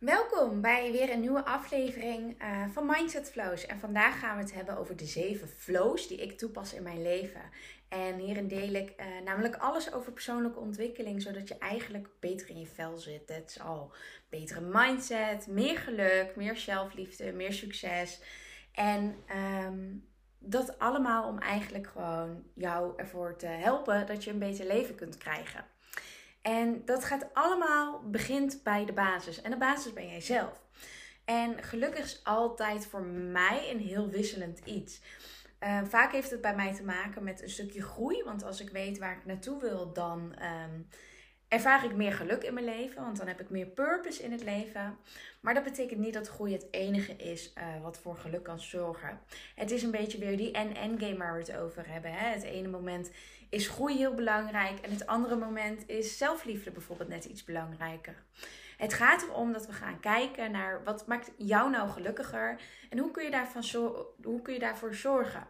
Welkom bij weer een nieuwe aflevering uh, van Mindset Flows. En vandaag gaan we het hebben over de zeven flows die ik toepas in mijn leven. En hierin deel ik uh, namelijk alles over persoonlijke ontwikkeling, zodat je eigenlijk beter in je vel zit. Dat is al betere mindset, meer geluk, meer zelfliefde, meer succes. En um, dat allemaal om eigenlijk gewoon jou ervoor te helpen dat je een beter leven kunt krijgen. En dat gaat allemaal, begint bij de basis. En de basis ben jij zelf. En gelukkig is altijd voor mij een heel wisselend iets. Uh, vaak heeft het bij mij te maken met een stukje groei. Want als ik weet waar ik naartoe wil, dan um, ervaar ik meer geluk in mijn leven. Want dan heb ik meer purpose in het leven. Maar dat betekent niet dat groei het enige is uh, wat voor geluk kan zorgen. Het is een beetje weer die en-en game waar we het over hebben. Hè? Het ene moment is groei heel belangrijk. En het andere moment is zelfliefde bijvoorbeeld net iets belangrijker. Het gaat erom dat we gaan kijken naar wat maakt jou nou gelukkiger en hoe kun je, daarvan hoe kun je daarvoor zorgen.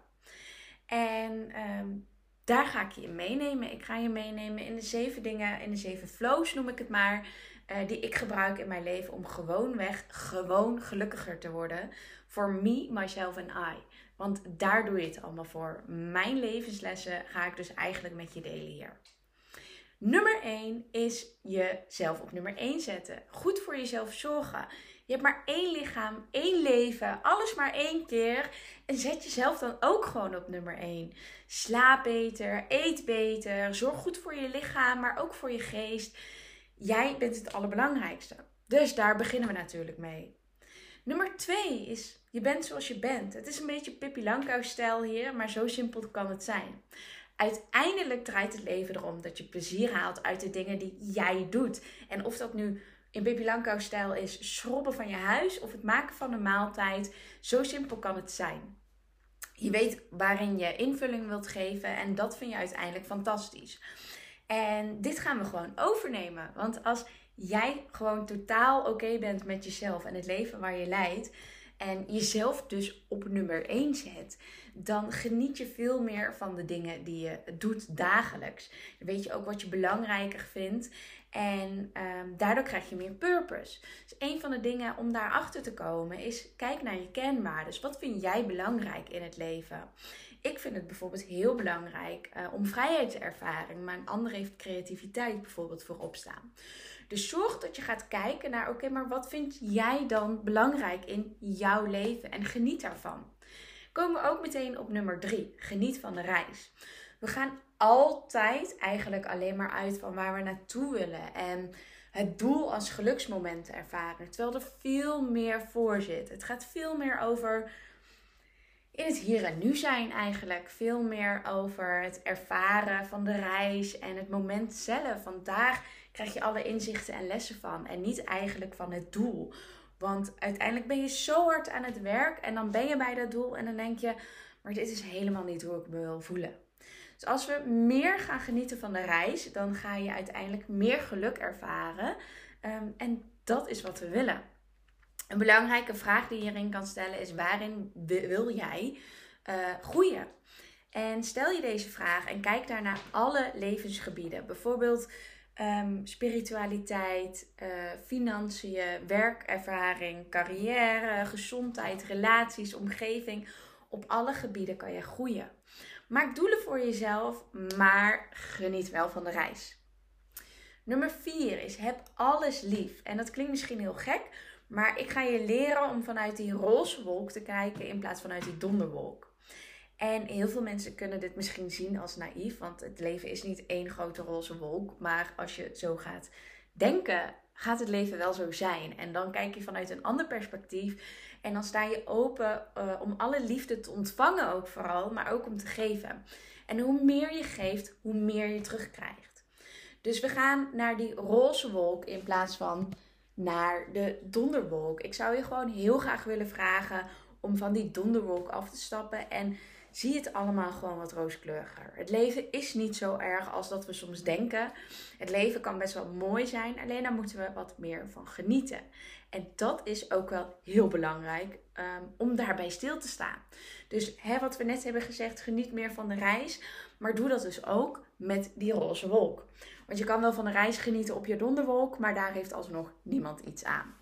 En um, daar ga ik je in meenemen. Ik ga je meenemen in de zeven dingen, in de zeven flows noem ik het maar, uh, die ik gebruik in mijn leven om gewoonweg gewoon gelukkiger te worden. Voor me, myself en I. Want daar doe je het allemaal voor. Mijn levenslessen ga ik dus eigenlijk met je delen hier. Nummer 1 is jezelf op nummer 1 zetten. Goed voor jezelf zorgen. Je hebt maar één lichaam, één leven, alles maar één keer. En zet jezelf dan ook gewoon op nummer 1. Slaap beter, eet beter, zorg goed voor je lichaam, maar ook voor je geest. Jij bent het allerbelangrijkste. Dus daar beginnen we natuurlijk mee. Nummer 2 is je bent zoals je bent. Het is een beetje Pippi Langkous-stijl hier, maar zo simpel kan het zijn. Uiteindelijk draait het leven erom dat je plezier haalt uit de dingen die jij doet. En of dat nu in Pippi Langkous-stijl is schrobben van je huis of het maken van een maaltijd, zo simpel kan het zijn. Je weet waarin je invulling wilt geven en dat vind je uiteindelijk fantastisch. En dit gaan we gewoon overnemen. Want als jij gewoon totaal oké bent met jezelf en het leven waar je leidt, en jezelf dus op nummer 1 zet, dan geniet je veel meer van de dingen die je doet dagelijks. Dan weet je ook wat je belangrijker vindt en um, daardoor krijg je meer purpose. Dus een van de dingen om daarachter te komen is kijk naar je kernwaarden. Wat vind jij belangrijk in het leven? Ik vind het bijvoorbeeld heel belangrijk uh, om vrijheid te ervaren, maar een ander heeft creativiteit bijvoorbeeld voorop staan. Dus zorg dat je gaat kijken naar, oké, maar wat vind jij dan belangrijk in jouw leven? En geniet daarvan. Komen we ook meteen op nummer drie. Geniet van de reis. We gaan altijd eigenlijk alleen maar uit van waar we naartoe willen. En het doel als geluksmoment ervaren. Terwijl er veel meer voor zit. Het gaat veel meer over in het hier en nu zijn eigenlijk. Veel meer over het ervaren van de reis en het moment zelf. Want krijg je alle inzichten en lessen van. En niet eigenlijk van het doel. Want uiteindelijk ben je zo hard aan het werk en dan ben je bij dat doel en dan denk je, maar dit is helemaal niet hoe ik me wil voelen. Dus als we meer gaan genieten van de reis, dan ga je uiteindelijk meer geluk ervaren. Ehm, en dat is wat we willen. Een belangrijke vraag die je hierin kan stellen is: waarin wil jij uh, groeien? En stel je deze vraag en kijk daar naar alle levensgebieden. Bijvoorbeeld um, spiritualiteit, uh, financiën, werkervaring, carrière, gezondheid, relaties, omgeving. Op alle gebieden kan je groeien. Maak doelen voor jezelf, maar geniet wel van de reis. Nummer 4 is heb alles lief. En dat klinkt misschien heel gek, maar ik ga je leren om vanuit die roze wolk te kijken in plaats van uit die donderwolk. En heel veel mensen kunnen dit misschien zien als naïef, want het leven is niet één grote roze wolk. Maar als je zo gaat denken, gaat het leven wel zo zijn. En dan kijk je vanuit een ander perspectief. En dan sta je open uh, om alle liefde te ontvangen, ook vooral, maar ook om te geven. En hoe meer je geeft, hoe meer je terugkrijgt. Dus we gaan naar die roze wolk in plaats van naar de donderwolk. Ik zou je gewoon heel graag willen vragen om van die donderwolk af te stappen en zie het allemaal gewoon wat rooskleuriger. Het leven is niet zo erg als dat we soms denken. Het leven kan best wel mooi zijn, alleen daar moeten we wat meer van genieten. En dat is ook wel heel belangrijk um, om daarbij stil te staan. Dus hè, wat we net hebben gezegd, geniet meer van de reis. Maar doe dat dus ook met die roze wolk. Want je kan wel van de reis genieten op je donderwolk, maar daar heeft alsnog niemand iets aan.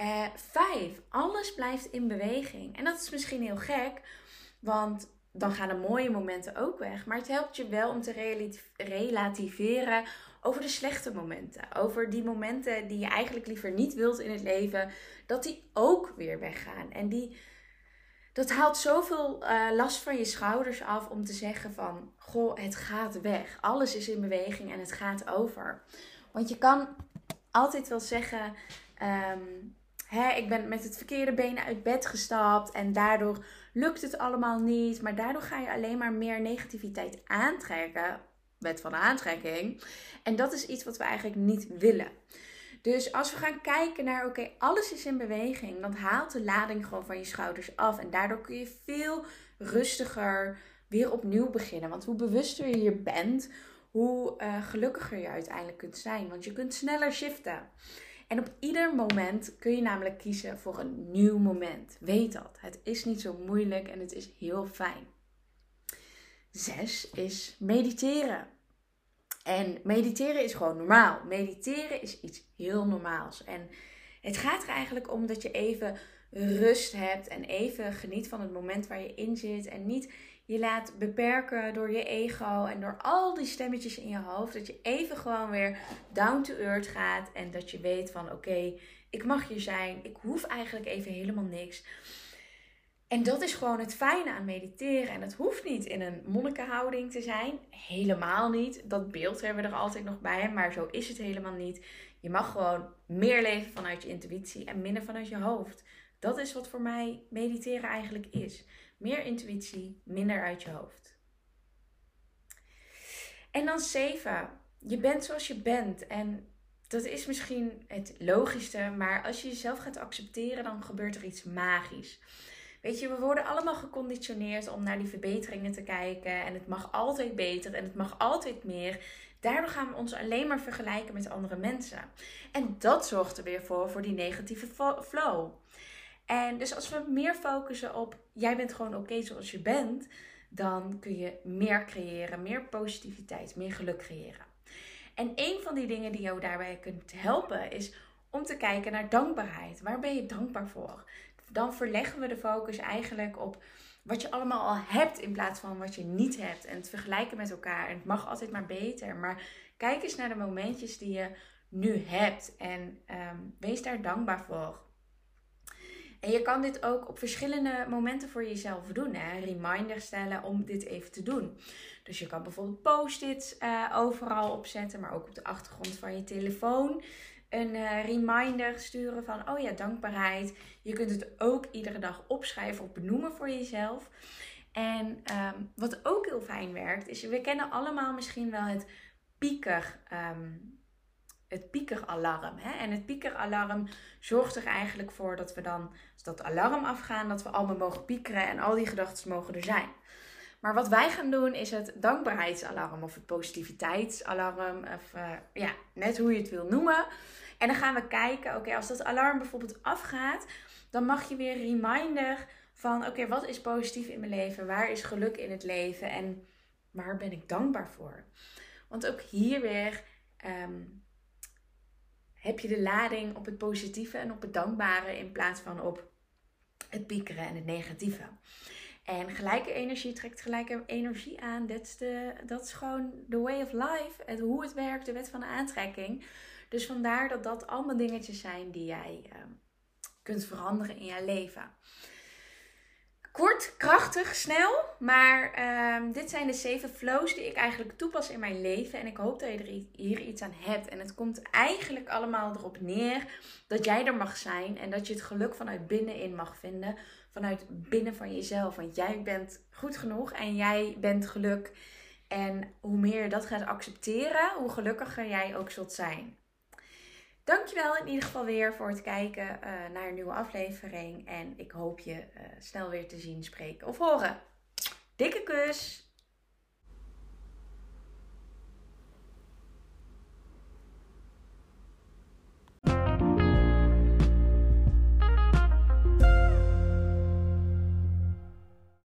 Uh, vijf, alles blijft in beweging. En dat is misschien heel gek, want dan gaan de mooie momenten ook weg. Maar het helpt je wel om te relativeren over de slechte momenten. Over die momenten die je eigenlijk liever niet wilt in het leven, dat die ook weer weggaan. En die, dat haalt zoveel uh, last van je schouders af om te zeggen van, goh, het gaat weg. Alles is in beweging en het gaat over. Want je kan altijd wel zeggen, um, hè, ik ben met het verkeerde been uit bed gestapt en daardoor lukt het allemaal niet. Maar daardoor ga je alleen maar meer negativiteit aantrekken. Wet van aantrekking. En dat is iets wat we eigenlijk niet willen. Dus als we gaan kijken naar, oké, alles is in beweging, dan haalt de lading gewoon van je schouders af. En daardoor kun je veel rustiger weer opnieuw beginnen. Want hoe bewuster je hier bent, hoe uh, gelukkiger je uiteindelijk kunt zijn. Want je kunt sneller shiften. En op ieder moment kun je namelijk kiezen voor een nieuw moment. Weet dat. Het is niet zo moeilijk en het is heel fijn. Zes is mediteren. En mediteren is gewoon normaal. Mediteren is iets heel normaals. En het gaat er eigenlijk om dat je even rust hebt en even geniet van het moment waar je in zit. En niet je laat beperken door je ego en door al die stemmetjes in je hoofd. Dat je even gewoon weer down to earth gaat en dat je weet van oké, ik mag hier zijn. Ik hoef eigenlijk even helemaal niks. En dat is gewoon het fijne aan mediteren. En het hoeft niet in een monnikenhouding te zijn. Helemaal niet. Dat beeld hebben we er altijd nog bij. Maar zo is het helemaal niet. Je mag gewoon meer leven vanuit je intuïtie en minder vanuit je hoofd. Dat is wat voor mij mediteren eigenlijk is. Meer intuïtie, minder uit je hoofd. En dan 7. Je bent zoals je bent. En dat is misschien het logischste, maar als je jezelf gaat accepteren, dan gebeurt er iets magisch. Weet je, we worden allemaal geconditioneerd om naar die verbeteringen te kijken. En het mag altijd beter en het mag altijd meer. Daardoor gaan we ons alleen maar vergelijken met andere mensen. En dat zorgt er weer voor, voor die negatieve flow. En dus als we meer focussen op jij bent gewoon oké zoals je bent, dan kun je meer creëren, meer positiviteit, meer geluk creëren. En een van die dingen die jou daarbij kunt helpen is om te kijken naar dankbaarheid. Waar ben je dankbaar voor? Dan verleggen we de focus eigenlijk op wat je allemaal al hebt in plaats van wat je niet hebt. En het vergelijken met elkaar. En het mag altijd maar beter. Maar kijk eens naar de momentjes die je nu hebt. En ehm, wees daar dankbaar voor. En je kan dit ook op verschillende momenten voor jezelf doen. Hè? Reminder stellen om dit even te doen. Dus je kan bijvoorbeeld post-its uh, overal opzetten, maar ook op de achtergrond van je telefoon. Een uh, reminder sturen van, oh ja, dankbaarheid. Je kunt het ook iedere dag opschrijven of benoemen voor jezelf. En um, wat ook heel fijn werkt, is we kennen allemaal misschien wel het pieker. Um, het piekeralarm. Hè? En het piekeralarm zorgt er eigenlijk voor dat we dan, als dat alarm afgaan, dat we allemaal mogen piekeren en al die gedachten mogen er zijn. Maar wat wij gaan doen is het dankbaarheidsalarm of het positiviteitsalarm. Of uh, ja, net hoe je het wil noemen. En dan gaan we kijken, oké, als dat alarm bijvoorbeeld afgaat, dan mag je weer reminder van, oké, wat is positief in mijn leven? Waar is geluk in het leven? En waar ben ik dankbaar voor? Want ook hier weer um, heb je de lading op het positieve en op het dankbare in plaats van op het piekeren en het negatieve. En gelijke energie trekt gelijke energie aan. Dat is, gewoon the way of life. Het, hoe het werkt, de wet van de aantrekking. Dus vandaar dat dat allemaal dingetjes zijn die jij uh, kunt veranderen in je leven. Kort, krachtig, snel. Maar uh, dit zijn de zeven flows die ik eigenlijk toepas in mijn leven. En ik hoop dat je er hier iets aan hebt. En het komt eigenlijk allemaal erop neer dat jij er mag zijn. En dat je het geluk vanuit binnenin mag vinden. Vanuit binnen van jezelf. Want jij bent goed genoeg en jij bent geluk. En hoe meer je dat gaat accepteren, hoe gelukkiger jij ook zult zijn. Dankjewel in ieder geval weer voor het kijken uh, naar een nieuwe aflevering. En ik hoop je uh, snel weer te zien, spreken of horen. Dikke kus!